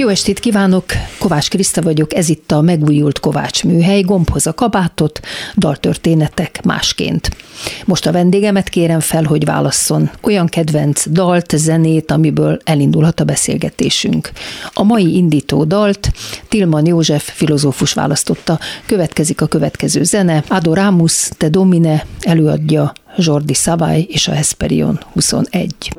Jó estét kívánok! Kovács Kriszta vagyok, ez itt a megújult Kovács műhely, gombhoz a kabátot, daltörténetek másként. Most a vendégemet kérem fel, hogy válasszon olyan kedvenc dalt, zenét, amiből elindulhat a beszélgetésünk. A mai indító dalt Tilman József filozófus választotta. Következik a következő zene. Adoramus te domine előadja Jordi Szabály és a Hesperion 21.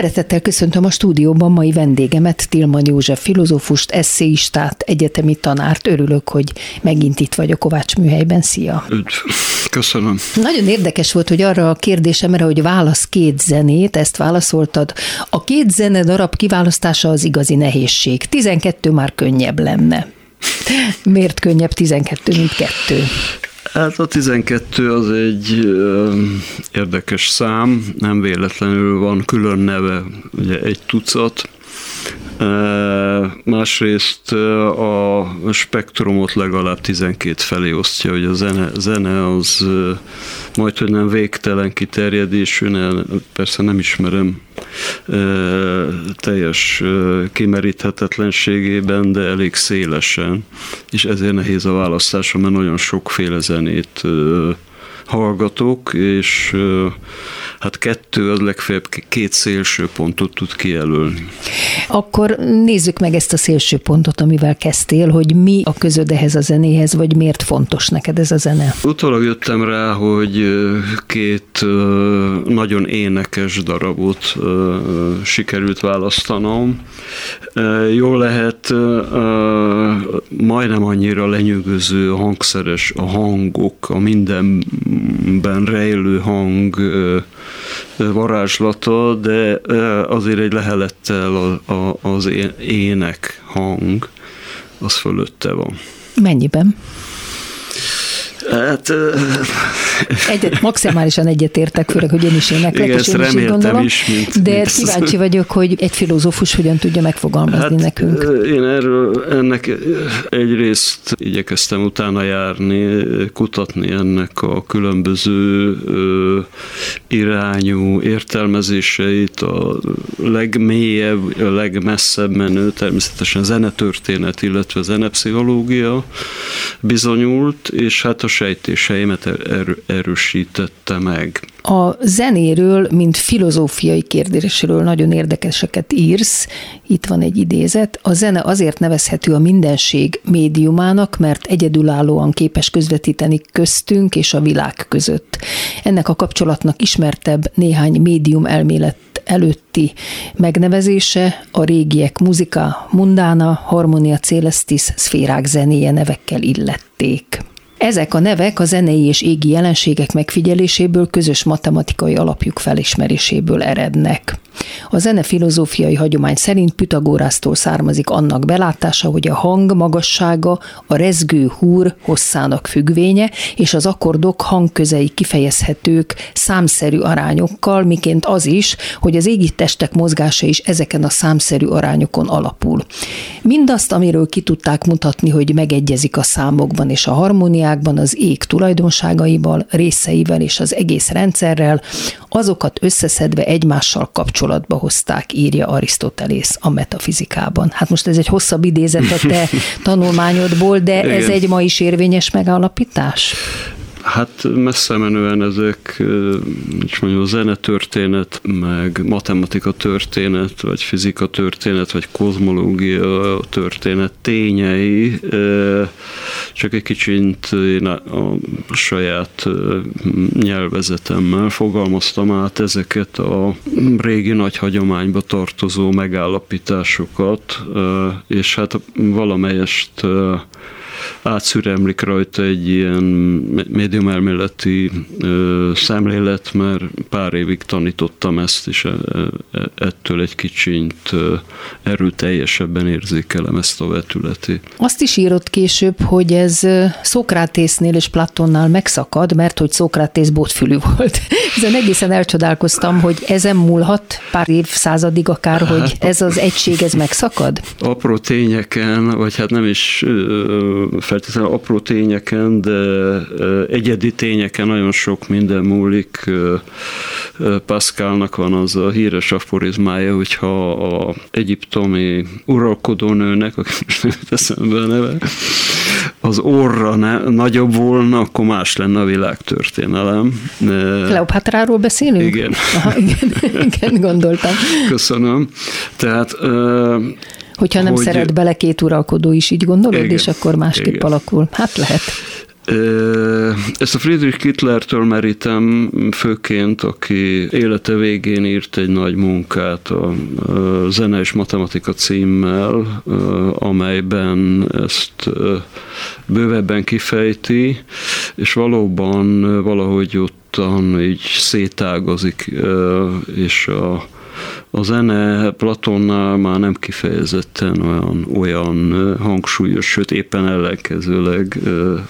Szeretettel köszöntöm a stúdióban mai vendégemet, Tilman József filozófust, eszéistát, egyetemi tanárt. Örülök, hogy megint itt vagy a Kovács műhelyben. Szia! Köszönöm. Nagyon érdekes volt, hogy arra a kérdésemre, hogy válasz két zenét, ezt válaszoltad. A két zene darab kiválasztása az igazi nehézség. 12 már könnyebb lenne. Miért könnyebb 12, mint kettő? Hát a 12 az egy érdekes szám, nem véletlenül van külön neve, ugye egy tucat. Másrészt a spektrumot legalább 12 felé osztja, hogy a zene, zene az majd, hogy nem végtelen kiterjedésű, persze nem ismerem teljes kimeríthetetlenségében, de elég szélesen, és ezért nehéz a választása, mert nagyon sokféle zenét hallgatok, és hát kettő, az legfeljebb két szélső pontot tud kijelölni. Akkor nézzük meg ezt a szélső pontot, amivel kezdtél, hogy mi a közöd ehhez a zenéhez, vagy miért fontos neked ez a zene? Utólag jöttem rá, hogy két nagyon énekes darabot sikerült választanom. Jól lehet, majdnem annyira lenyűgöző, hangszeres a hangok, a mindenben rejlő hang varázslata, de azért egy lehelettel az ének hang, az fölötte van. Mennyiben? Hát... Egyet, maximálisan egyetértek, főleg, hogy én is éneklek, Igen, és én is így gondolom. Is, mint, de mint kíváncsi vagyok, hogy egy filozófus hogyan tudja megfogalmazni hát, nekünk. Én erről ennek egyrészt igyekeztem utána járni, kutatni ennek a különböző irányú értelmezéseit, a legmélyebb, a legmesszebb menő, természetesen zenetörténet, illetve zenepszichológia bizonyult, és hát a sejtéseimet er- erősítette meg. A zenéről, mint filozófiai kérdésről nagyon érdekeseket írsz. Itt van egy idézet. A zene azért nevezhető a mindenség médiumának, mert egyedülállóan képes közvetíteni köztünk és a világ között. Ennek a kapcsolatnak ismertebb néhány médium elmélet előtti megnevezése a régiek muzika mundana, harmonia celestis, szférák zenéje nevekkel illették. Ezek a nevek a zenei és égi jelenségek megfigyeléséből, közös matematikai alapjuk felismeréséből erednek. A zene filozófiai hagyomány szerint Pythagórasztól származik annak belátása, hogy a hang magassága a rezgő húr hosszának függvénye, és az akkordok hangközei kifejezhetők számszerű arányokkal, miként az is, hogy az égi testek mozgása is ezeken a számszerű arányokon alapul. Mindazt, amiről ki tudták mutatni, hogy megegyezik a számokban és a harmóniában, energiákban, az ég tulajdonságaival, részeivel és az egész rendszerrel, azokat összeszedve egymással kapcsolatba hozták, írja Arisztotelész a metafizikában. Hát most ez egy hosszabb idézet a te tanulmányodból, de ez egy ma is érvényes megállapítás? Hát messze menően ezek, és mondjuk a zenetörténet, meg matematika történet, vagy fizika történet, vagy kozmológia történet tényei, csak egy kicsit én a saját nyelvezetemmel fogalmaztam át ezeket a régi nagy hagyományba tartozó megállapításokat, és hát valamelyest átszüremlik rajta egy ilyen médiumelméleti szemlélet, mert pár évig tanítottam ezt, és e, e, ettől egy kicsit erőteljesebben érzékelem ezt a vetületét. Azt is írott később, hogy ez Szokrátésznél és Platonnál megszakad, mert hogy Szokrátész botfülű volt. Ezen egészen elcsodálkoztam, hogy ezen múlhat pár évszázadig akár, hogy hát, ez az egység, ez megszakad? Apró tényeken, vagy hát nem is feltétlenül apró tényeken, de egyedi tényeken nagyon sok minden múlik. Pascalnak van az a híres aforizmája, hogyha a egyiptomi uralkodónőnek, aki most nem eszembe a neve, az orra ne, nagyobb volna, akkor más lenne a világtörténelem. Kleopátráról beszélünk? Igen. Aha, igen, igen, gondoltam. Köszönöm. Tehát Hogyha nem hogy... szeret bele két uralkodó is, így gondolod, igen, és akkor másképp igen. alakul. Hát lehet. Ezt a Friedrich Kittlertől merítem főként, aki élete végén írt egy nagy munkát a Zene és Matematika címmel, amelyben ezt bővebben kifejti, és valóban valahogy ottan így szétágazik, és a a zene Platonnál már nem kifejezetten olyan, olyan hangsúlyos, sőt éppen ellenkezőleg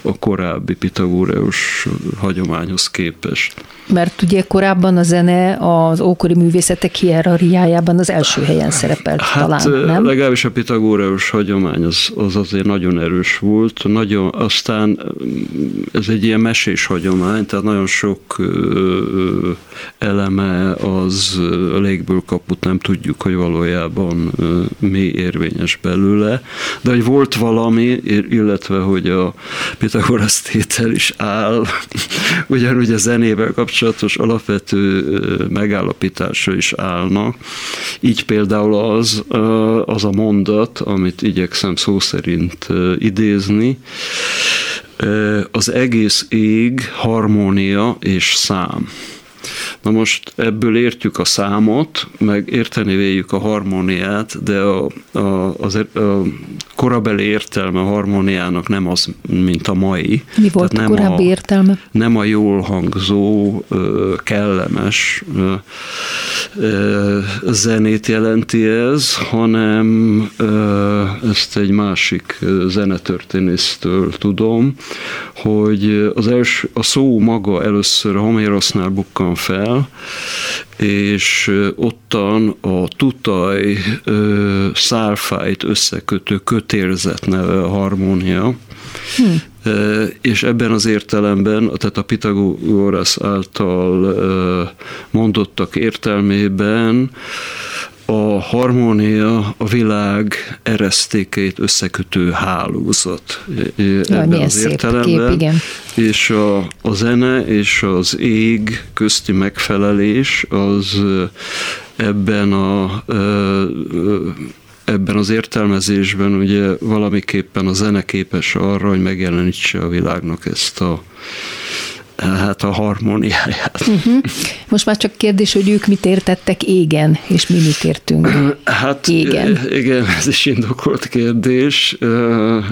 a korábbi Pitagóreus hagyományhoz képest. Mert ugye korábban a zene az ókori művészetek hierarchiájában az első helyen szerepelt hát, talán, nem? legalábbis a Pitagóreus hagyomány az, az azért nagyon erős volt. Nagyon, aztán ez egy ilyen mesés hagyomány, tehát nagyon sok eleme az légből kaput, nem tudjuk, hogy valójában mi érvényes belőle, de hogy volt valami, illetve hogy a Pitagorasz tétel is áll, ugyanúgy a zenével kapcsolatos alapvető megállapítása is állnak. Így például az, az a mondat, amit igyekszem szó szerint idézni, az egész ég harmónia és szám. Na most ebből értjük a számot, meg érteni véljük a harmóniát, de a, a, az, a korabeli értelme a harmóniának nem az, mint a mai. Mi volt nem a korábbi a, értelme? Nem a jól hangzó, kellemes zenét jelenti ez, hanem ezt egy másik zenetörténésztől tudom, hogy az első, a szó maga először Homérosznál bukkan fel, és ottan a tutaj szálfájt összekötő kötérzet neve a harmónia, hm. És ebben az értelemben, tehát a Pitagoras által mondottak értelmében a harmónia a világ eresztékeit összekötő hálózat. Jaj, ebben az értelemben. Kép, igen. És a, a zene és az ég közti megfelelés az ebben a ebben az értelmezésben ugye valamiképpen a zene képes arra, hogy megjelenítse a világnak ezt a hát a harmóniáját. Uh-huh. Most már csak kérdés, hogy ők mit értettek égen, és mi mit értünk hát, égen. Igen, ez is indokolt kérdés.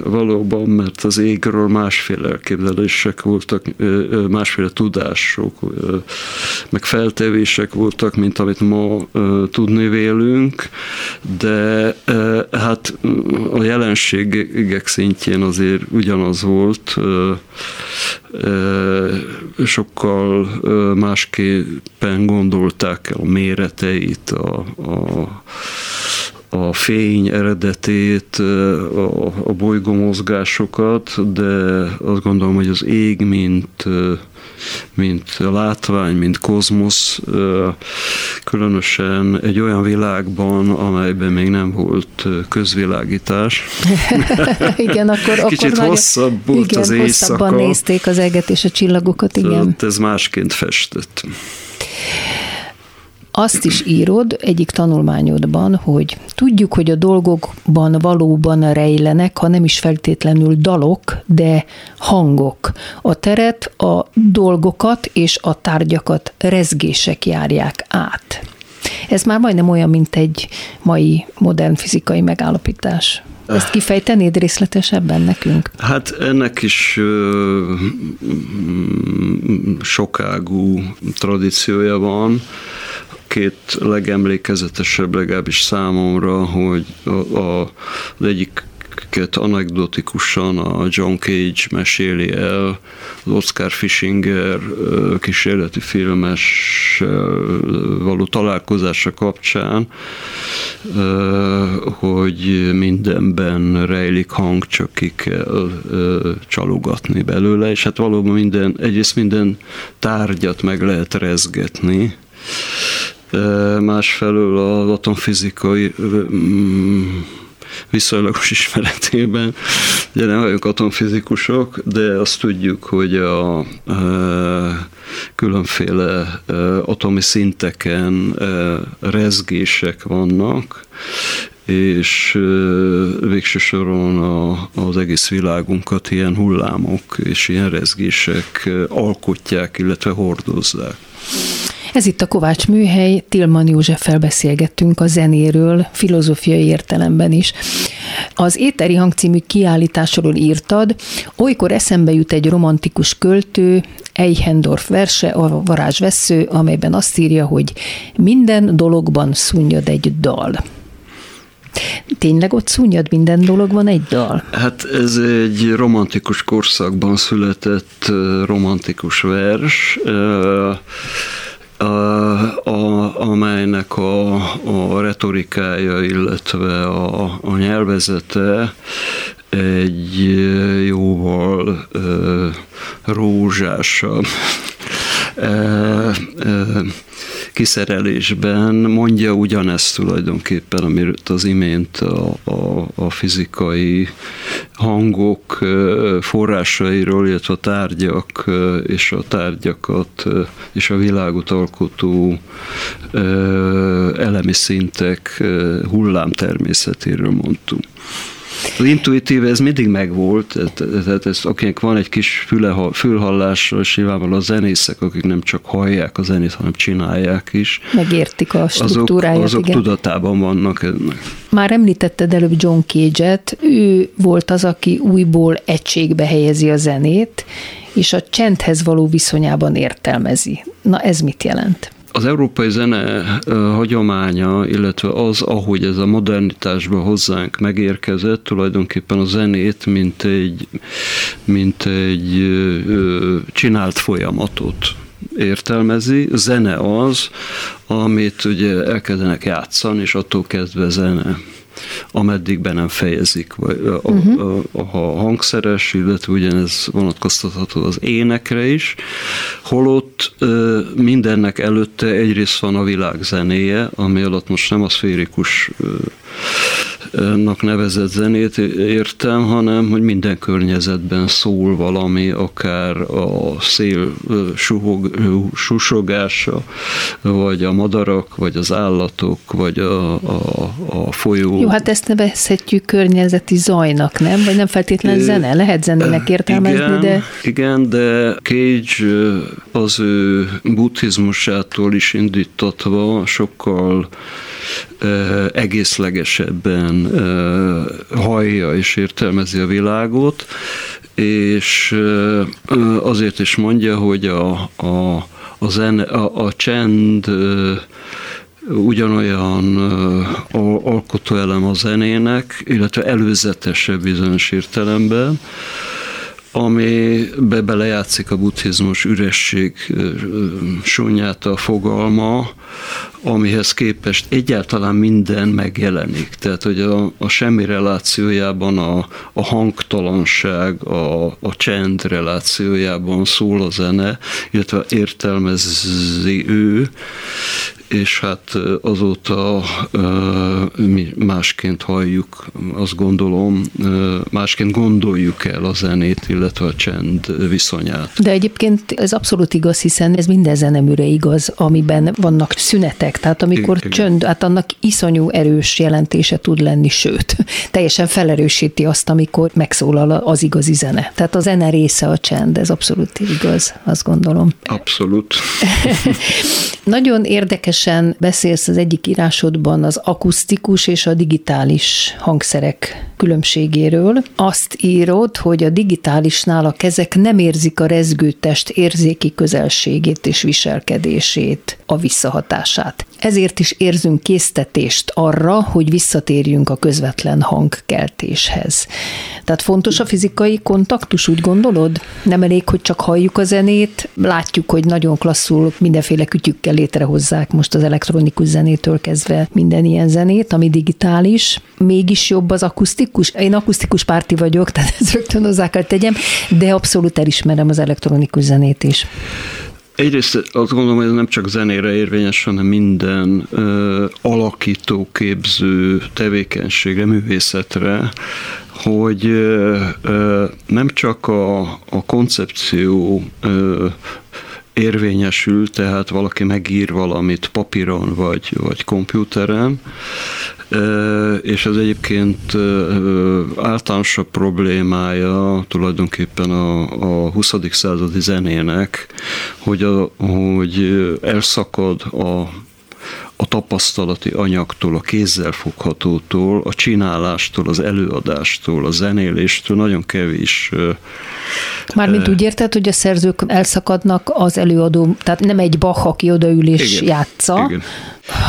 Valóban, mert az égről másféle elképzelések voltak, másféle tudások, meg feltevések voltak, mint amit ma tudni vélünk, de hát a jelenségek szintjén azért ugyanaz volt, sokkal másképpen gondolták el a méreteit, a, a, a fény eredetét, a, a bolygómozgásokat, de azt gondolom, hogy az ég, mint mint látvány, mint kozmosz, különösen egy olyan világban, amelyben még nem volt közvilágítás. igen, akkor, Kicsit akkor hosszabb volt igen, az éjszaka. nézték az eget és a csillagokat, igen. Ez másként festett. Azt is írod egyik tanulmányodban, hogy tudjuk, hogy a dolgokban valóban rejlenek, ha nem is feltétlenül dalok, de hangok. A teret, a dolgokat és a tárgyakat rezgések járják át. Ez már majdnem olyan, mint egy mai modern fizikai megállapítás. Ezt kifejtenéd részletesebben nekünk? Hát ennek is ö, sokágú tradíciója van két legemlékezetesebb legalábbis számomra, hogy a, a, az egyik anekdotikusan a John Cage meséli el az Oscar Fishinger kísérleti filmes való találkozása kapcsán, hogy mindenben rejlik hang, csak ki kell csalogatni belőle, és hát valóban minden, egyrészt minden tárgyat meg lehet rezgetni, másfelől az atomfizikai viszonylagos ismeretében. Ugye nem vagyunk atomfizikusok, de azt tudjuk, hogy a különféle atomi szinteken rezgések vannak, és végső soron a, az egész világunkat ilyen hullámok és ilyen rezgések alkotják, illetve hordozzák. Ez itt a Kovács Műhely, Tilman Józseffel beszélgettünk a zenéről, filozófiai értelemben is. Az Éteri Hang című kiállításról írtad, olykor eszembe jut egy romantikus költő, Eichendorf verse, a varázsvesző, amelyben azt írja, hogy minden dologban szunnyad egy dal. Tényleg ott szúnyad minden dologban egy dal? Hát ez egy romantikus korszakban született romantikus vers a, amelynek a, a retorikája, illetve a, a nyelvezete egy jóval ö, rózsásabb kiszerelésben mondja ugyanezt tulajdonképpen, amiről az imént a, a, a fizikai hangok forrásairól, illetve a tárgyak és a tárgyakat és a világot alkotó elemi szintek hullám természetéről mondtunk. Az intuitív ez mindig megvolt, tehát ez, akinek van egy kis füle, fülhallásra, és nyilvánvalóan a zenészek, akik nem csak hallják a zenét, hanem csinálják is. Megértik a struktúráját. Azok, azok igen. tudatában vannak ennek. Már említetted előbb John Cage-et, ő volt az, aki újból egységbe helyezi a zenét, és a csendhez való viszonyában értelmezi. Na ez mit jelent? Az európai zene hagyománya, illetve az, ahogy ez a modernitásba hozzánk megérkezett, tulajdonképpen a zenét, mint egy, mint egy csinált folyamatot értelmezi. Zene az, amit ugye elkezdenek játszani, és attól kezdve zene ameddig be nem fejezik. Vagy a, uh-huh. a, a, a hangszeres, illetve ugyanez vonatkoztatható az énekre is, holott mindennek előtte egyrészt van a világ zenéje, ami alatt most nem a szférikus nak nevezett zenét értem, hanem hogy minden környezetben szól valami, akár a szél suhog, susogása, vagy a madarak, vagy az állatok, vagy a, a, a folyó. Jó, hát ezt nevezhetjük környezeti zajnak, nem? Vagy nem feltétlenül zene? Lehet zenének értelmezni, igen, de... Igen, de Cage az ő buddhizmusától is indítatva sokkal egészlegesebben hallja és értelmezi a világot, és azért is mondja, hogy a, a, a, zene, a, a csend ugyanolyan alkotóelem a zenének, illetve előzetesebb bizonyos értelemben, amibe belejátszik a buddhizmus üresség súnyát a fogalma, amihez képest egyáltalán minden megjelenik. Tehát, hogy a, a semmi relációjában a, a hangtalanság, a, a csend relációjában szól a zene, illetve értelmezi ő, és hát azóta mi másként halljuk, azt gondolom, másként gondoljuk el a zenét, illetve a csend viszonyát. De egyébként ez abszolút igaz, hiszen ez minden zeneműre igaz, amiben vannak szünetek, tehát amikor Igen. csönd, hát annak iszonyú erős jelentése tud lenni, sőt, teljesen felerősíti azt, amikor megszólal az igazi zene. Tehát a zene része a csend, ez abszolút igaz, azt gondolom. Abszolút. Nagyon érdekesen beszélsz az egyik írásodban az akusztikus és a digitális hangszerek különbségéről. Azt írod, hogy a digitálisnál a kezek nem érzik a rezgőtest érzéki közelségét és viselkedését, a visszahatását. Ezért is érzünk késztetést arra, hogy visszatérjünk a közvetlen hangkeltéshez. Tehát fontos a fizikai kontaktus, úgy gondolod? Nem elég, hogy csak halljuk a zenét, látjuk, hogy nagyon klasszul mindenféle kütyükkel létrehozzák most az elektronikus zenétől kezdve minden ilyen zenét, ami digitális. Mégis jobb az akusztikus. Én akusztikus párti vagyok, tehát ezt rögtön hozzá kell tegyem, de abszolút elismerem az elektronikus zenét is. Egyrészt azt gondolom, hogy ez nem csak zenére érvényes, hanem minden ö, alakító, képző tevékenységre, művészetre, hogy ö, nem csak a, a koncepció ö, érvényesül, tehát valaki megír valamit papíron vagy, vagy komputeren, és ez egyébként általánosabb problémája tulajdonképpen a, a 20. századi zenének, hogy, a, hogy elszakad a a tapasztalati anyagtól, a kézzelfoghatótól, a csinálástól, az előadástól, a zenéléstől nagyon kevés. Mármint úgy érted, hogy a szerzők elszakadnak az előadó, tehát nem egy Bach, aki odaül és igen, játsza, igen.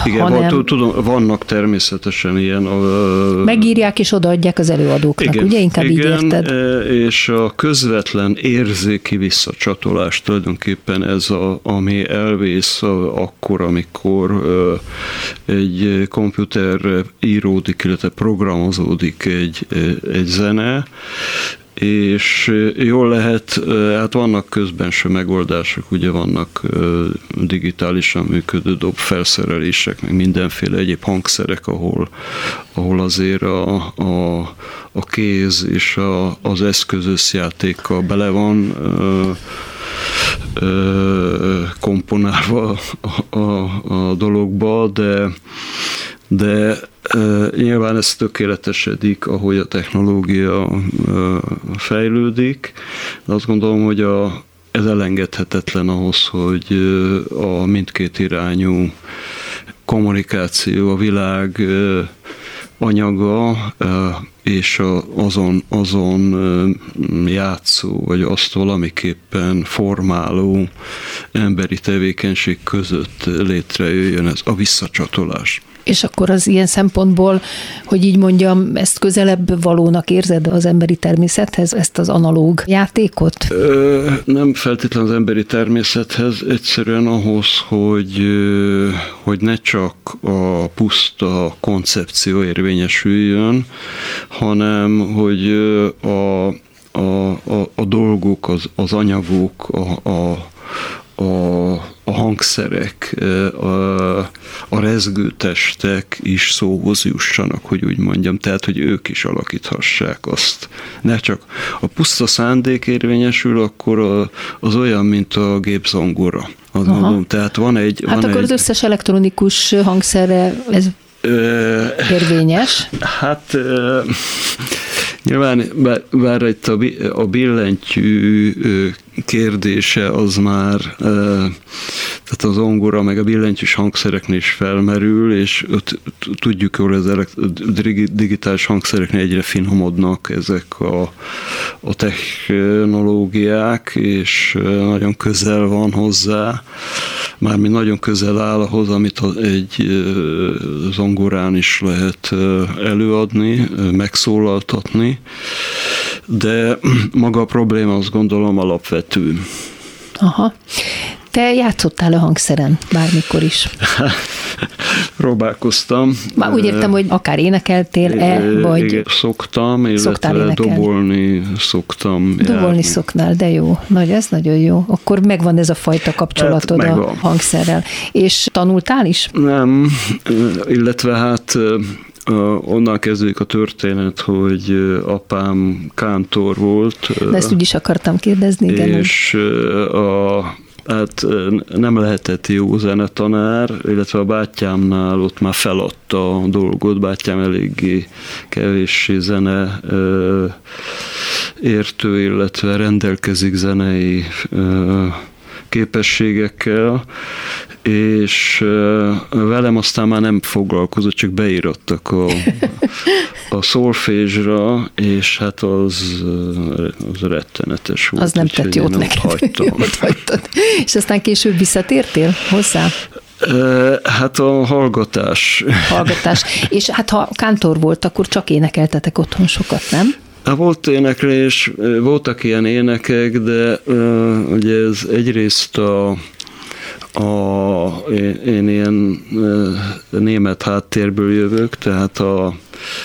Igen, hanem... van, tudom, vannak természetesen ilyen. A, Megírják és odaadják az előadóknak, igen, ugye? Inkább igen, így érted? és a közvetlen érzéki visszacsatolás tulajdonképpen ez, a, ami elvész akkor, amikor egy komputer íródik, illetve programozódik egy, egy zene, és jól lehet, hát vannak közben se megoldások, ugye vannak digitálisan működő dob felszerelések, meg mindenféle egyéb hangszerek, ahol, ahol azért a, a, a kéz és a, az eszköz összjátéka bele van komponálva a, a, a dologba, de de Nyilván ez tökéletesedik, ahogy a technológia fejlődik, de azt gondolom, hogy a, ez elengedhetetlen ahhoz, hogy a mindkét irányú kommunikáció, a világ anyaga és azon, azon játszó, vagy azt valamiképpen formáló emberi tevékenység között létrejöjjön ez a visszacsatolás. És akkor az ilyen szempontból, hogy így mondjam, ezt közelebb valónak érzed az emberi természethez, ezt az analóg játékot? Ö, nem feltétlenül az emberi természethez, egyszerűen ahhoz, hogy, hogy ne csak a puszta koncepció érvényesüljön, hanem hogy a, a, a, a dolgok, az, az anyagok, a, a, a, a hangszerek, a, a rezgőtestek is szóhoz jussanak, hogy úgy mondjam, tehát, hogy ők is alakíthassák azt. Ne csak a puszta szándék érvényesül, akkor a, az olyan, mint a gépzongora. Mondom, tehát van egy... Hát van akkor egy, az összes elektronikus hangszerre ez érvényes? Hát nyilván, bár, bár itt a, a billentyű kérdése az már, tehát az ongora meg a billentyűs hangszereknél is felmerül, és tudjuk jól, az digitális hangszereknél egyre finomodnak ezek a, a technológiák, és nagyon közel van hozzá, mármint nagyon közel áll ahhoz, amit egy zongorán is lehet előadni, megszólaltatni, de maga a probléma azt gondolom alapvető. Aha. Te játszottál a hangszeren bármikor is? Próbálkoztam. Már úgy értem, hogy akár énekeltél-e, vagy... Igen, szoktam, illetve dobolni szoktam. Dobolni járni. szoktál, de jó. Nagy, ez nagyon jó. Akkor megvan ez a fajta kapcsolatod hát, a hangszerrel. És tanultál is? Nem, illetve hát onnan kezdődik a történet, hogy apám kántor volt. De ezt úgy is akartam kérdezni. Igen, és a hát nem lehetett jó zenetanár, illetve a bátyámnál ott már feladta a dolgot, bátyám eléggé kevéssé zene értő, illetve rendelkezik zenei képességekkel, és velem aztán már nem foglalkozott, csak beírattak a, a szolfésra, és hát az, az rettenetes volt. Az nem tett jót neked. Ott hagytad. És aztán később visszatértél hozzá? Hát a hallgatás. Hallgatás. És hát ha kántor volt, akkor csak énekeltetek otthon sokat, nem? Hát volt éneklés, voltak ilyen énekek, de ugye ez egyrészt a a, én, én ilyen német háttérből jövök, tehát a,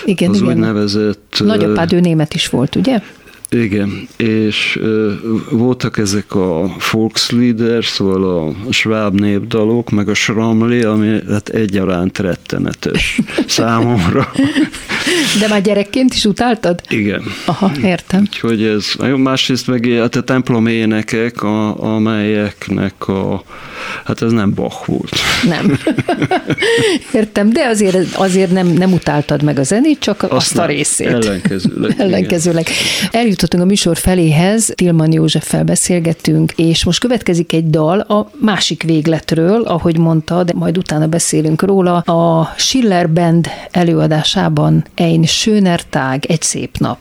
igen, az igen. úgynevezett... Nagyapád ő német is volt, ugye? Igen, és uh, voltak ezek a Volkslieder, szóval a sváb népdalok, meg a Schramli, ami hát egyaránt rettenetes számomra. De már gyerekként is utáltad? Igen. Aha, értem. Úgyhogy ez, másrészt meg hát a templom énekek, a, amelyeknek a, hát ez nem Bach volt. Nem. Értem, de azért, azért nem, nem utáltad meg a zenét, csak azt, azt a részét. Ellenkezőleg. ellenkezőleg. Eljutottunk a műsor feléhez, Tilman Józseffel beszélgettünk, és most következik egy dal a másik végletről, ahogy mondta, de majd utána beszélünk róla. A Schiller Band előadásában Ein schöner Tag, egy szép nap.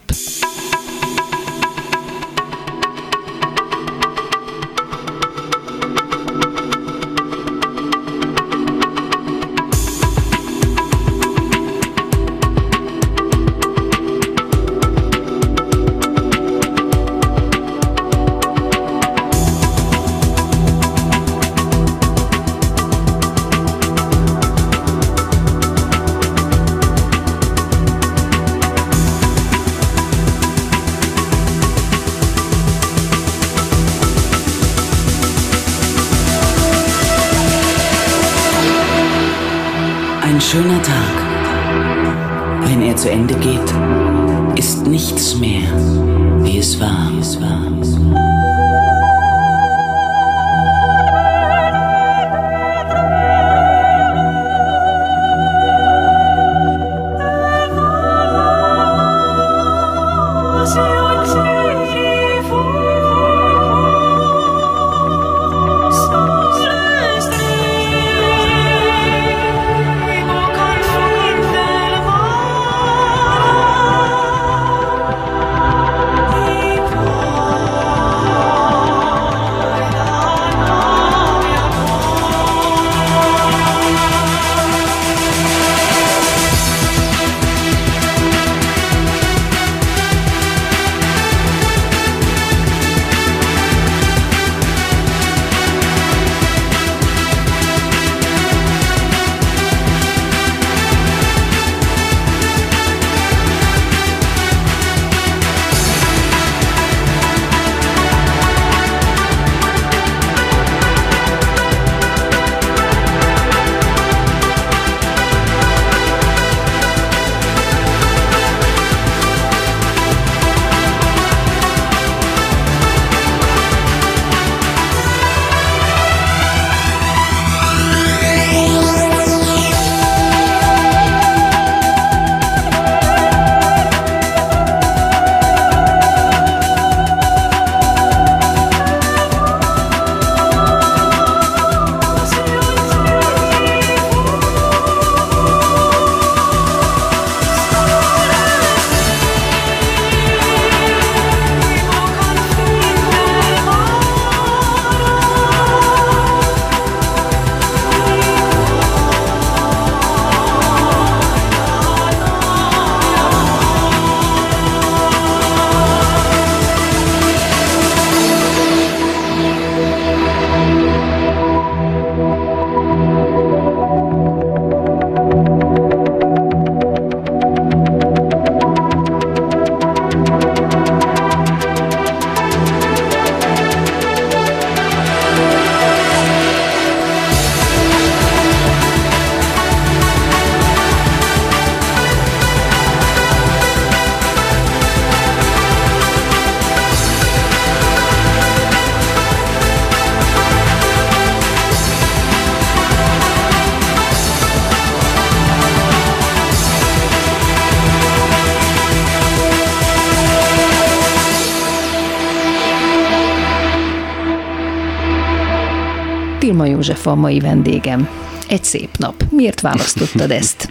Pilma József a mai vendégem. Egy szép nap. Miért választottad ezt?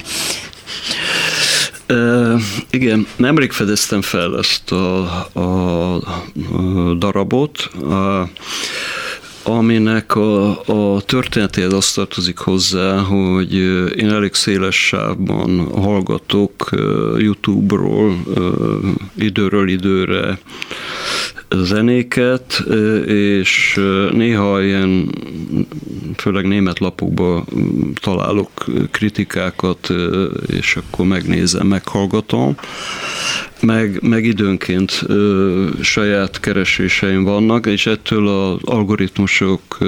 Uh, igen, nemrég fedeztem fel ezt a, a, a darabot. Uh, aminek a, a történetéhez azt tartozik hozzá, hogy én elég széles sávban hallgatok YouTube-ról időről időre zenéket, és néha ilyen, főleg német lapokban találok kritikákat, és akkor megnézem, meghallgatom. Meg, meg időnként saját kereséseim vannak, és ettől az algoritmusok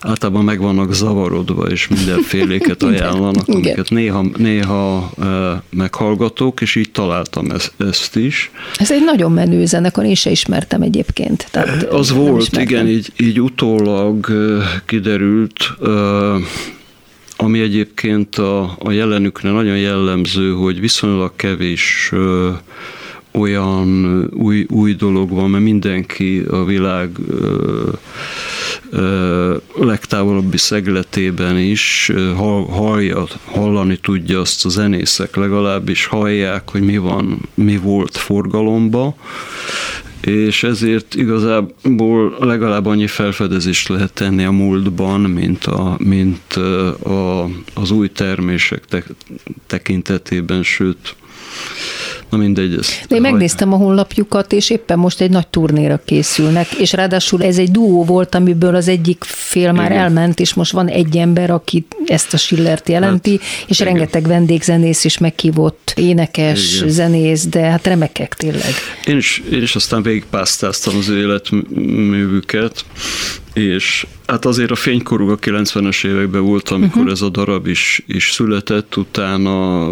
általában meg vannak zavarodva, és mindenféléket ajánlanak, amiket néha, néha ö, meghallgatok, és így találtam ezt, ezt is. Ez egy nagyon menő zenekar, én se ismertem egyébként. Tehát Az volt, ismertem. igen, így, így utólag kiderült, ami egyébként a, a jelenükre nagyon jellemző, hogy viszonylag kevés olyan új, új dolog van, mert mindenki a világ ö, ö, legtávolabbi szegletében is hall, hallja, hallani tudja azt a zenészek, legalábbis hallják, hogy mi van, mi volt forgalomba, és ezért igazából legalább annyi felfedezést lehet tenni a múltban, mint, a, mint a, az új termések te, tekintetében, sőt, Na mindegy. Ezt De én megnéztem a honlapjukat, és éppen most egy nagy turnéra készülnek, és ráadásul ez egy duó volt, amiből az egyik fél már igen. elment, és most van egy ember, aki ezt a Schillert jelenti, hát, és igen. rengeteg vendégzenész is meghívott, énekes, igen. zenész, de hát remekek tényleg. Én is, én is aztán végigpásztáztam az életművüket, és hát azért a fénykorú a 90-es években volt, amikor uh-huh. ez a darab is, is született, utána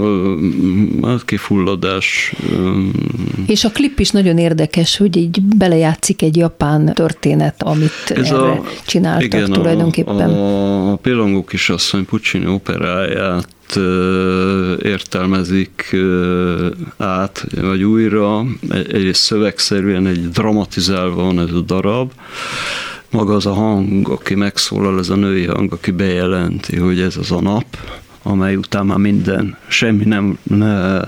hát kifulladás. És a klip is nagyon érdekes, hogy így belejátszik egy japán történet, amit ez erre a, csináltak igen, tulajdonképpen. A, a Pillangó kisasszony Puccini operáját értelmezik át, vagy újra. Egyrészt szövegszerűen egy dramatizálva van ez a darab, maga az a hang, aki megszólal, ez a női hang, aki bejelenti, hogy ez az a nap, amely után már minden, semmi nem ne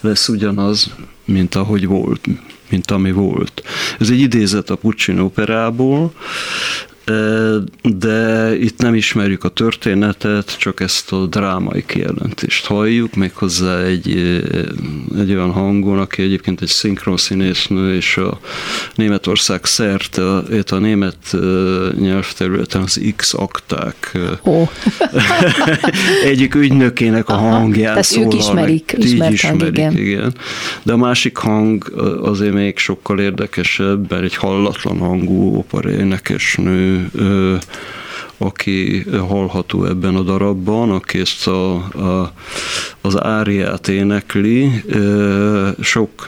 lesz ugyanaz, mint ahogy volt, mint ami volt. Ez egy idézet a Puccini operából, de itt nem ismerjük a történetet, csak ezt a drámai kijelentést halljuk, méghozzá egy, egy olyan hangon, aki egyébként egy szinkron színésznő, és a Németország szerte, a, német nyelvterületen az X-akták oh. egyik ügynökének a hangján Tehát ők ismerik, meg. Így ismerik, igen. igen. De a másik hang azért még sokkal érdekesebb, mert egy hallatlan hangú opera aki hallható ebben a darabban, aki ezt a, a, az áriát énekli. Sok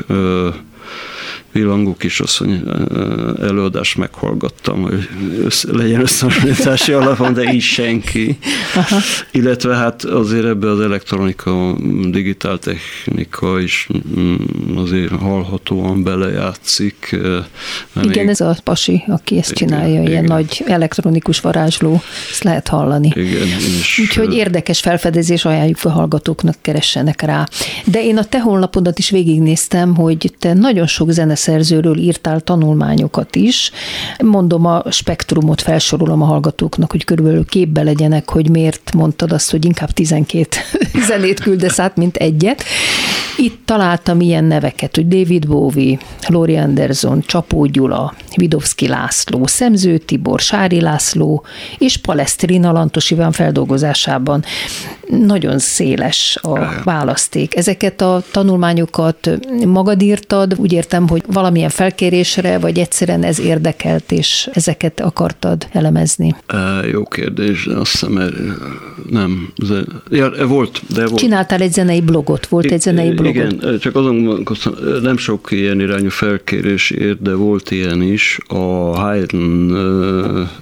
Villangó kisasszony előadást meghallgattam, hogy össze, legyen összehasonlítási alapon, de így senki. Aha. Illetve hát azért ebbe az elektronika, digitál technika is mm, azért hallhatóan belejátszik. Igen, ez a pasi, aki ezt igen, csinálja, igen. ilyen nagy elektronikus varázsló, ezt lehet hallani. Igen, és Úgyhogy érdekes felfedezés, ajánljuk a hallgatóknak, keressenek rá. De én a te honlapodat is végignéztem, hogy te nagyon sok zene szerzőről írtál tanulmányokat is. Mondom a spektrumot, felsorolom a hallgatóknak, hogy körülbelül képbe legyenek, hogy miért mondtad azt, hogy inkább 12 zenét küldesz át, mint egyet. Itt találtam ilyen neveket, hogy David Bowie, Lori Anderson, Csapó Gyula, Vidovszki László, Szemző Tibor, Sári László és Palesztrina Lantos Iván feldolgozásában. Nagyon széles a választék. Ezeket a tanulmányokat magad írtad, úgy értem, hogy valamilyen felkérésre, vagy egyszerűen ez érdekelt, és ezeket akartad elemezni? E, jó kérdés, azt hiszem, mert nem. Ja, volt, de volt. Csináltál egy zenei blogot, volt egy zenei blog igen, csak azon nem sok ilyen irányú felkérés ért, de volt ilyen is. A Haydn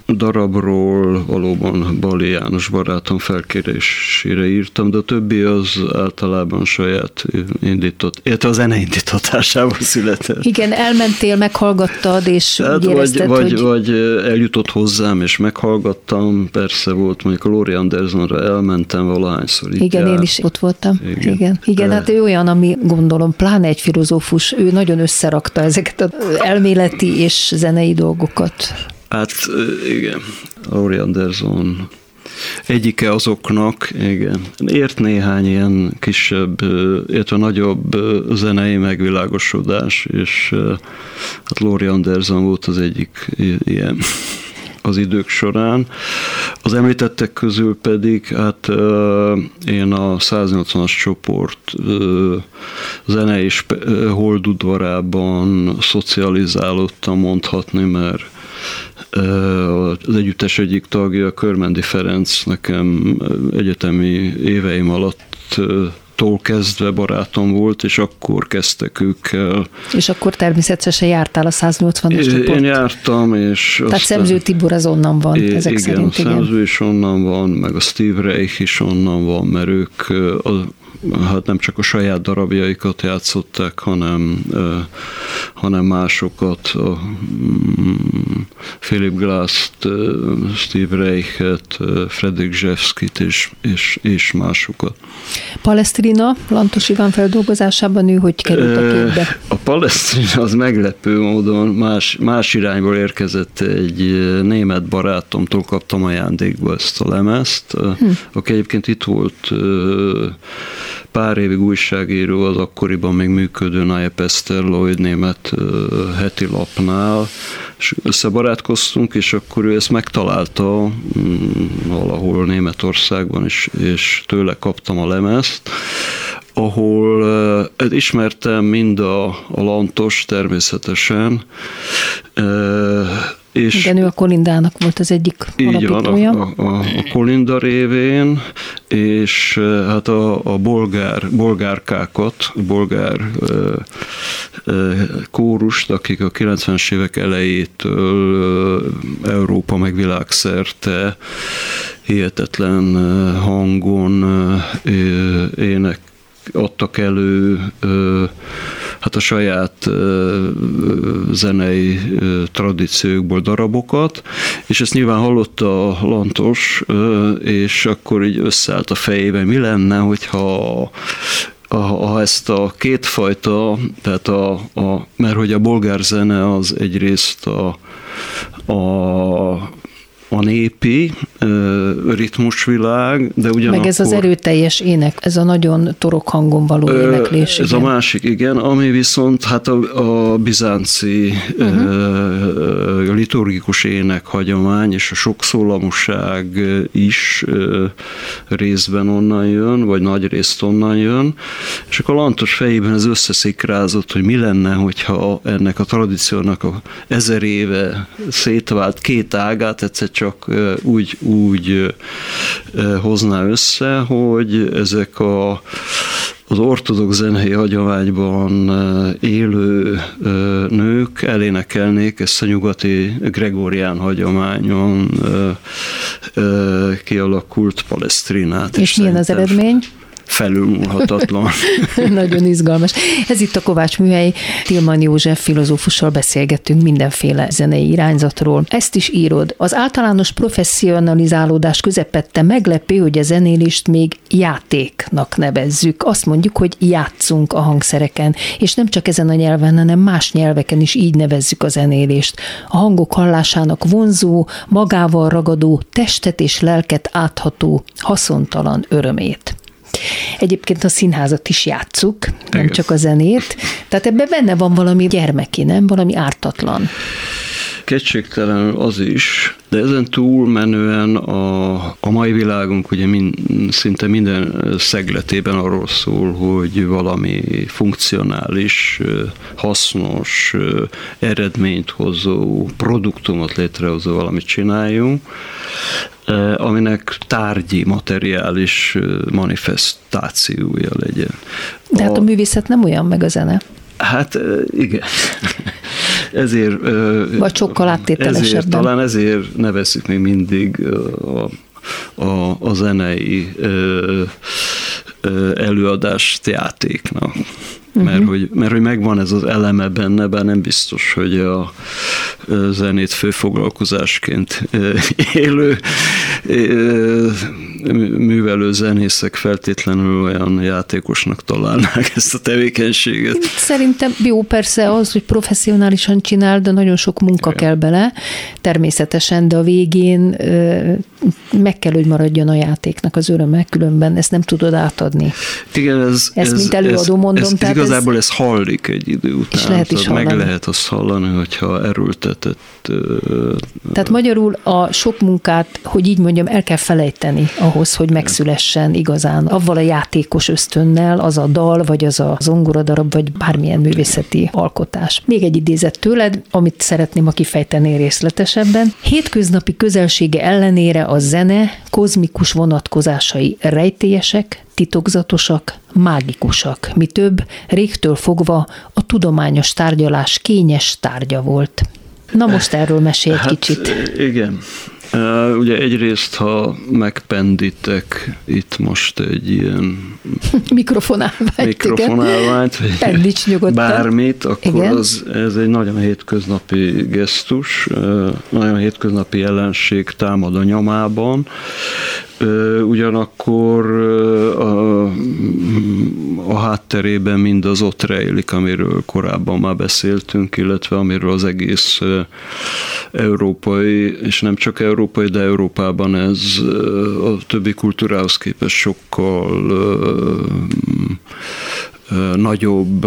darabról valóban Bali János barátom felkérésére írtam, de a többi az általában saját indított, illetve a zene indítatásából született. Igen, elmentél, meghallgattad, és hát úgy érezted, vagy, vagy, hogy... vagy eljutott hozzám, és meghallgattam, persze volt, mondjuk a Laurie Andersonra elmentem valahányszor. Igen, jár. én is ott voltam. Igen, igen, igen hát ő olyan, ami gondolom, pláne egy filozófus, ő nagyon összerakta ezeket az elméleti és zenei dolgokat. Hát igen, Laurie Anderson egyike azoknak, igen. Ért néhány ilyen kisebb, illetve nagyobb zenei megvilágosodás, és hát Lori Anderson volt az egyik ilyen az idők során. Az említettek közül pedig, hát én a 180-as csoport zene és holdudvarában szocializálódtam mondhatni, mert az együttes egyik tagja, Körmendi Ferenc nekem egyetemi éveim alatt tól kezdve barátom volt, és akkor kezdtek ők el. És akkor természetesen jártál a 180-as csoport? Én jártam, és... Tehát aztán, Szemző Tibor az onnan van, é, ezek igen, szerint. Igen, Szemző is onnan van, meg a Steve Reich is onnan van, mert ők a, hát nem csak a saját darabjaikat játszották, hanem, hanem másokat, a mm, Philip Glass-t, Steve Reichet, Fredrik Zsevskit és, és, és másokat. Palesztrina, Lantos Iván feldolgozásában ő hogy került a képbe? A Palesztrina az meglepő módon más, más irányból érkezett egy német barátomtól kaptam ajándékba ezt a lemezt, hm. aki egyébként itt volt pár évig újságíró az akkoriban még működő Naje Pester Lloyd német heti lapnál, és összebarátkoztunk, és akkor ő ezt megtalálta mm, valahol Németországban, és, és tőle kaptam a lemezt, ahol uh, ismertem mind a, a Lantos természetesen, uh, és Igen, ő a Kolindának volt az egyik így alapítója. Van, a, a, a Kolinda révén, és hát a, a bolgár, bolgárkákat, bolgár ö, ö, kórust, akik a 90-es évek elejétől Európa meg világszerte hihetetlen hangon ének adtak elő hát a saját zenei tradíciókból darabokat, és ezt nyilván hallotta a Lantos, és akkor így összeállt a fejében, mi lenne, hogyha ha ezt a kétfajta, tehát a, a, mert hogy a bolgár zene az egyrészt a, a a népi ritmusvilág, de ugyanakkor... Meg ez az erőteljes ének, ez a nagyon torok hangon való éneklés. Ez igen. a másik, igen, ami viszont hát a, a bizánci uh-huh. liturgikus ének hagyomány és a sokszólamúság is részben onnan jön, vagy nagy részt onnan jön, és akkor Lantos fejében ez összeszikrázott, hogy mi lenne, hogyha ennek a tradíciónak a ezer éve szétvált két ágát egyszer csak úgy, úgy hozná össze, hogy ezek a az ortodox zenei hagyományban élő nők elénekelnék ezt a nyugati gregorián hagyományon kialakult Palesztrinát. És milyen az eredmény? Felülmúlhatatlan. Nagyon izgalmas. Ez itt a Kovács Műhely. Tilman József filozófussal beszélgettünk mindenféle zenei irányzatról. Ezt is írod. Az általános professzionalizálódás közepette meglepő, hogy a zenélést még játéknak nevezzük. Azt mondjuk, hogy játszunk a hangszereken, és nem csak ezen a nyelven, hanem más nyelveken is így nevezzük a zenélést. A hangok hallásának vonzó, magával ragadó, testet és lelket átható, haszontalan örömét. Egyébként a színházat is játszuk, nem Igen. csak a zenét. Tehát ebben benne van valami gyermeki, nem? Valami ártatlan. Kétségtelenül az is, de ezen túl menően a, a mai világunk ugye mind, szinte minden szegletében arról szól, hogy valami funkcionális, hasznos, eredményt hozó, produktumot létrehozó valamit csináljunk, aminek tárgyi, materiális manifestációja legyen. De hát a, a művészet nem olyan, meg a zene. Hát igen. Ezért... Vagy sokkal áttételesebben. Ezért, talán ezért nevezzük még mindig a a, a zenei ö, ö, előadást játéknak. Uh-huh. Mert, hogy, mert hogy megvan ez az eleme benne, bár nem biztos, hogy a zenét főfoglalkozásként élő művelő zenészek feltétlenül olyan játékosnak találnák ezt a tevékenységet. Szerintem jó persze az, hogy professzionálisan csinál, de nagyon sok munka Igen. kell bele, természetesen, de a végén meg kell, hogy maradjon a játéknak az öröme, különben ezt nem tudod átadni. Igen, ez, ezt ez, mint előadó ez, mondom. Ez, tehát igazából ez, ez hallik egy idő után. És lehet is meg lehet azt hallani, hogyha erőltetett. Tehát magyarul a sok munkát, hogy így mondjam, el kell felejteni ahhoz, hogy megszülessen igazán avval a játékos ösztönnel az a dal, vagy az a zongoradarab, vagy bármilyen művészeti alkotás. Még egy idézet tőled, amit szeretném, a kifejteni részletesebben. Hétköznapi közelsége ellenére a zene kozmikus vonatkozásai rejtélyesek, titokzatosak, mágikusak, mi több, régtől fogva a tudományos tárgyalás kényes tárgya volt. Na most erről mesélj egy hát, kicsit. Igen. Uh, ugye egyrészt, ha megpendítek itt most egy ilyen mikrofonálványt, mikrofonálványt vagy nyugodtan. bármit, akkor igen. az, ez egy nagyon hétköznapi gesztus, nagyon hétköznapi jelenség támad a nyomában, ugyanakkor a, a hátterében mindaz ott rejlik, amiről korábban már beszéltünk, illetve amiről az egész európai, és nem csak európai, de Európában ez a többi kultúrához képest sokkal nagyobb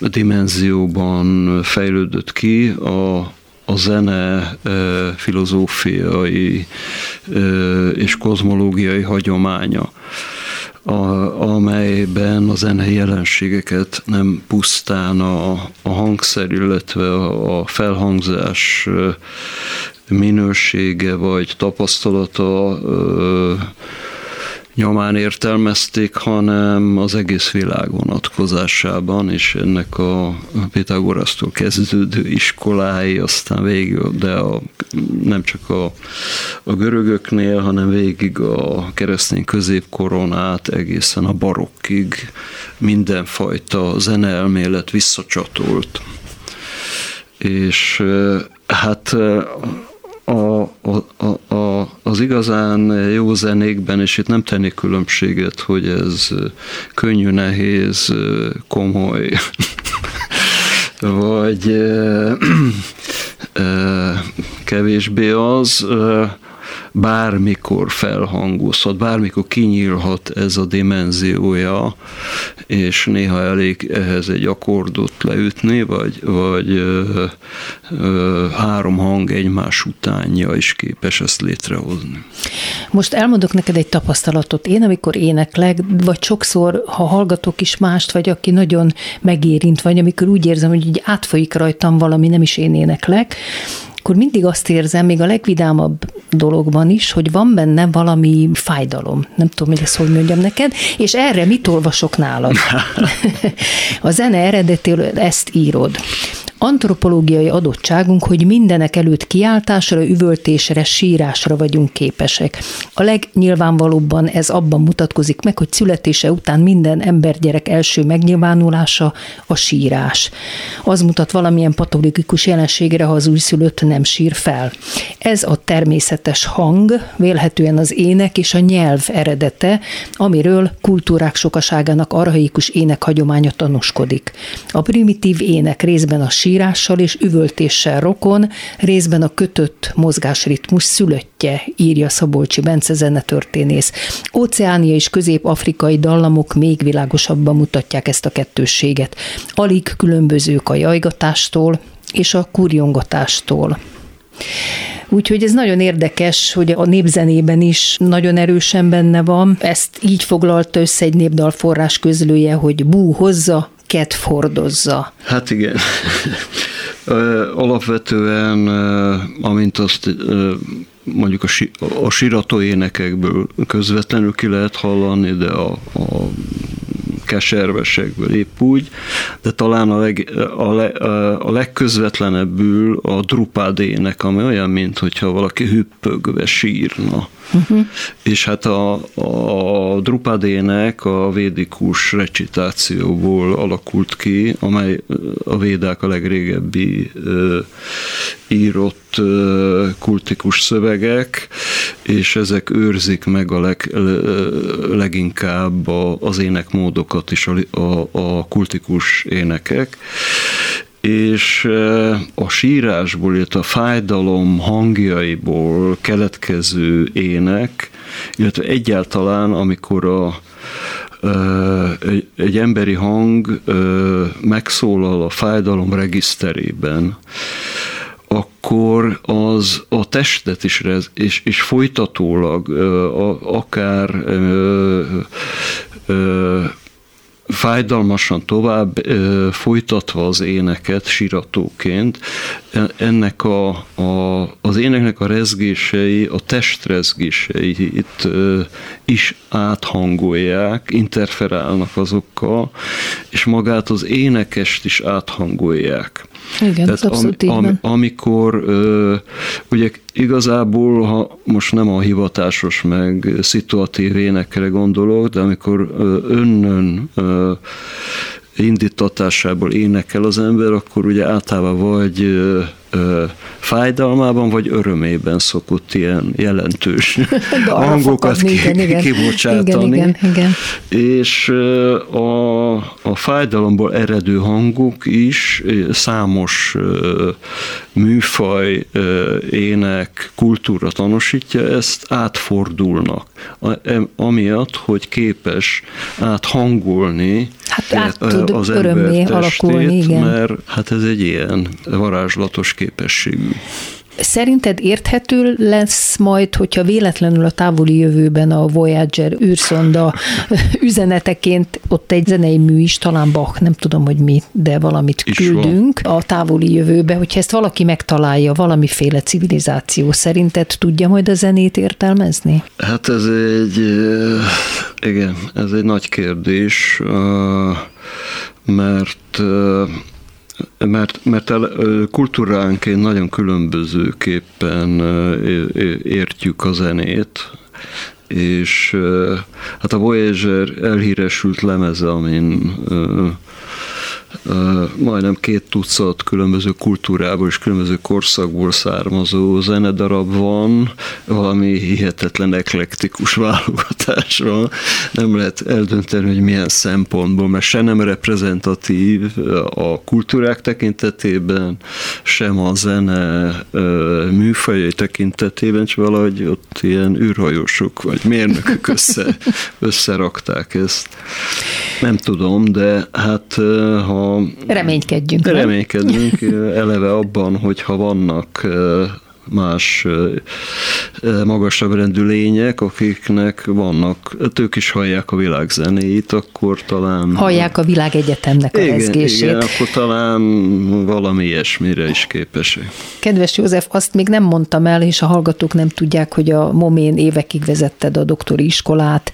dimenzióban fejlődött ki. A a zene filozófiai és kozmológiai hagyománya, amelyben a zene jelenségeket nem pusztán a, a hangszer, illetve a felhangzás minősége vagy tapasztalata nyomán értelmezték, hanem az egész világ vonatkozásában, és ennek a Pitagorasztól kezdődő iskolái, aztán végig, de a, nem csak a, a görögöknél, hanem végig a keresztény középkoron át egészen a barokkig mindenfajta zeneelmélet visszacsatolt. És hát a, az igazán jó zenékben, és itt nem tennék különbséget, hogy ez könnyű, nehéz, komoly, vagy kevésbé az, bármikor felhangozhat, bármikor kinyílhat ez a dimenziója, és néha elég ehhez egy akkordot leütni, vagy, vagy ö, ö, három hang egymás utánja is képes ezt létrehozni. Most elmondok neked egy tapasztalatot. Én, amikor éneklek, vagy sokszor, ha hallgatok is mást, vagy aki nagyon megérint, vagy amikor úgy érzem, hogy így átfolyik rajtam valami, nem is én éneklek, akkor mindig azt érzem, még a legvidámabb dologban is, hogy van benne valami fájdalom. Nem tudom, hogy ezt hogy mondjam neked, és erre mit olvasok nálad? a zene eredetéről ezt írod antropológiai adottságunk, hogy mindenek előtt kiáltásra, üvöltésre, sírásra vagyunk képesek. A legnyilvánvalóbban ez abban mutatkozik meg, hogy születése után minden embergyerek első megnyilvánulása a sírás. Az mutat valamilyen patológikus jelenségre, ha az újszülött nem sír fel. Ez a természetes hang, vélhetően az ének és a nyelv eredete, amiről kultúrák sokaságának arhaikus ének hagyománya tanúskodik. A primitív ének részben a sír írással és üvöltéssel rokon, részben a kötött mozgásritmus szülöttje, írja Szabolcsi Bence zenetörténész. Óceánia és közép-afrikai dallamok még világosabban mutatják ezt a kettősséget. Alig különbözők a jajgatástól és a kurjongatástól. Úgyhogy ez nagyon érdekes, hogy a népzenében is nagyon erősen benne van. Ezt így foglalta össze egy népdal forrás közlője, hogy bú hozza, ket fordozza. Hát igen. Alapvetően, amint azt mondjuk a, si, a énekekből közvetlenül ki lehet hallani, de a, a keservesekből épp úgy, de talán a, leg, a, le, a legközvetlenebbül a drupádének, ami olyan, mint hogyha valaki hüppögve sírna. Uh-huh. És hát a, a Drupadének a védikus recitációból alakult ki, amely a védák a legrégebbi ö, írott ö, kultikus szövegek, és ezek őrzik meg a leg, leginkább a, az énekmódokat is, a, a, a kultikus énekek és a sírásból, illetve a fájdalom hangjaiból keletkező ének, illetve egyáltalán, amikor a, egy, emberi hang megszólal a fájdalom regiszterében, akkor az a testet is, és, és folytatólag akár fájdalmasan tovább ö, folytatva az éneket siratóként, e, ennek a, a, az éneknek a rezgései, a testrezgései itt ö, is áthangolják, interferálnak azokkal, és magát az énekest is áthangolják. Igen, Tehát abszolút am, am, amikor ö, ugye igazából, ha most nem a hivatásos meg szituatív énekre gondolok, de amikor önnön ö, indítatásából énekel az ember, akkor ugye általában vagy ö, fájdalmában vagy örömében szokott ilyen jelentős hangokat ki, igen, igen. kibocsátani. Igen, igen, igen. És a, a fájdalomból eredő hangok is számos műfaj, ének, kultúra tanúsítja ezt, átfordulnak. Amiatt, hogy képes áthangolni hát át tud az ember alakulni, igen. mert hát ez egy ilyen varázslatos képességű. Szerinted érthető lesz majd, hogyha véletlenül a távoli jövőben a Voyager űrszonda üzeneteként ott egy zenei mű is, talán Bach, nem tudom, hogy mi, de valamit is küldünk van. a távoli jövőbe, hogyha ezt valaki megtalálja, valamiféle civilizáció szerinted tudja majd a zenét értelmezni? Hát ez egy, igen, ez egy nagy kérdés, mert mert, mert el, kultúránként nagyon különbözőképpen értjük a zenét, és hát a Voyager elhíresült lemeze, amin majdnem két tucat különböző kultúrából és különböző korszakból származó zenedarab van, valami hihetetlen eklektikus válogatás van. Nem lehet eldönteni, hogy milyen szempontból, mert se nem reprezentatív a kultúrák tekintetében, sem a zene műfajai tekintetében, csak valahogy ott ilyen űrhajósok vagy mérnökök össze, összerakták ezt. Nem tudom, de hát ha Reménykedjünk. Reménykedünk eleve abban, hogyha vannak más magasabb rendű lények, akiknek vannak, ők is hallják a világ zenéit, akkor talán... Hallják a világ egyetemnek a igen, rezgését. Igen, akkor talán valami ilyesmire is képesek. Kedves József, azt még nem mondtam el, és a hallgatók nem tudják, hogy a Momén évekig vezetted a doktori iskolát,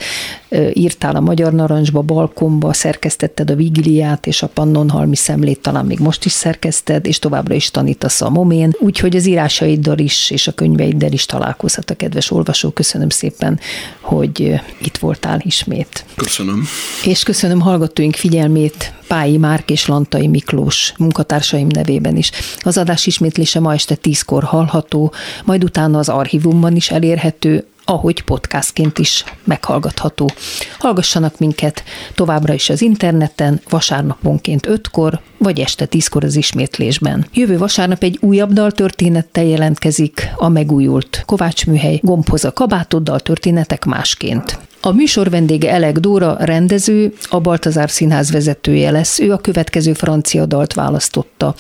írtál a Magyar Narancsba, Balkomba, szerkesztetted a Vigiliát és a Pannonhalmi szemlét, talán még most is szerkeszted, és továbbra is tanítasz a Momén, úgyhogy az írásaiddal is, és a könyveiddel is találkozhat a kedves olvasó. Köszönöm szépen, hogy itt voltál ismét. Köszönöm. És köszönöm hallgatóink figyelmét Pályi Márk és Lantai Miklós munkatársaim nevében is. Az adás ismétlése ma este tízkor hallható, majd utána az archívumban is elérhető, ahogy podcastként is meghallgatható. Hallgassanak minket továbbra is az interneten, vasárnaponként 5-kor, vagy este 10-kor az ismétlésben. Jövő vasárnap egy újabb daltörténettel jelentkezik a megújult Kovács Műhely gombhoz a kabátoddal történetek másként. A műsor vendége Elek Dóra, rendező, a Baltazár Színház vezetője lesz. Ő a következő francia dalt választotta.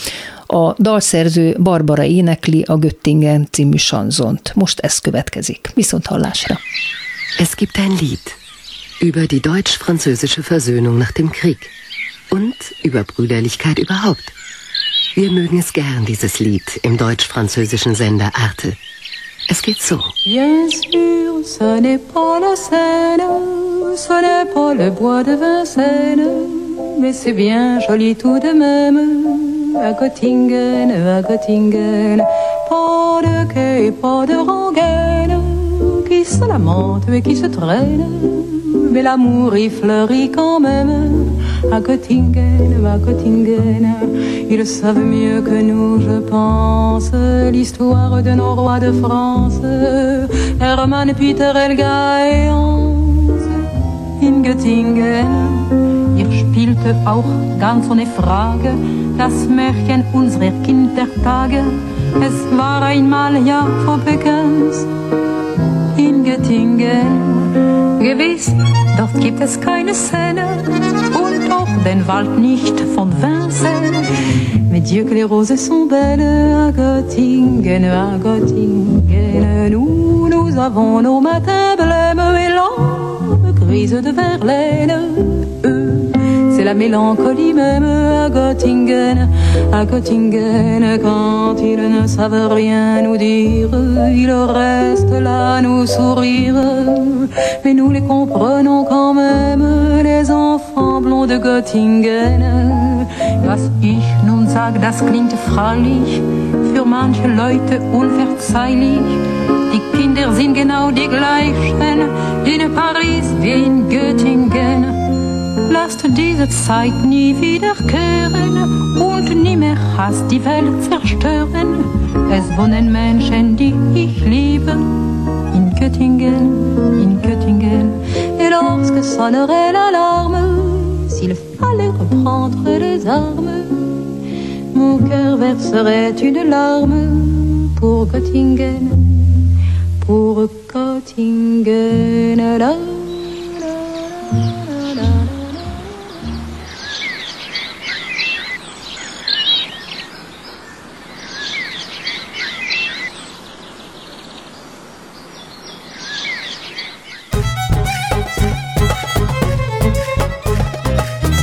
A dalszerző Barbara énekli a Göttingen című sanzont. Most ez következik. Viszont hallásra. Es gibt ein Lied über die deutsch-französische Versöhnung nach dem Krieg und über Brüderlichkeit überhaupt. Wir mögen es gern, dieses Lied im deutsch-französischen Sender Arte. Bien sûr, ce n'est pas la Seine, ce n'est pas le bois de Vincennes, mais c'est bien joli tout de même. À Göttingen, à Göttingen, pas de quai pas de rengaine, qui se lamente et qui se traîne, mais l'amour y fleurit quand même. À Göttingen, à Göttingen, ils savent mieux que nous, je pense, l'histoire de nos rois de France, Hermann, Peter, Elga et Hans. In Göttingen, ihr spielte auch ganz ohne Frage das Märchen unserer Kindertage. Es war einmal ja vor bekannt in Göttingen. Gewiss, dort gibt es keine Szene und auch den Wald nicht von Vincennes. Mais Dieu que les roses sont belles à Göttingen, à Göttingen. Nous, nous avons nos matins blêmes et l'âme grise de Verlaine. Eux, c'est la mélancolie même à Göttingen, à Göttingen. Quand ils ne savent rien nous dire, ils restent là nous sourire. Mais nous les comprenons quand même, les enfants blonds de Göttingen. Was ich nun sag, das klingt freilich für manche Leute unverzeihlich. Die Kinder sind genau die gleichen in Paris wie in Göttingen. Lasst diese Zeit nie wiederkehren und nie mehr Hass die Welt zerstören. Es wohnen Menschen, die ich liebe, in Göttingen, in Göttingen. Et lorsque sonnerait l'alarme, s'il fallait reprendre les armes, mon cœur verserait une larme pour Göttingen, pour Göttingen.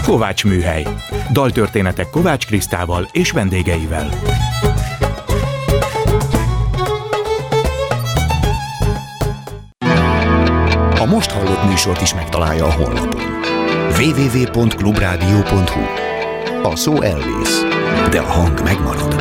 Kovács Műhely. Daltörténetek Kovács Krisztával és vendégeivel. A most hallott műsort is megtalálja a honlapon. www.clubradio.hu A szó elvész, de a hang megmarad.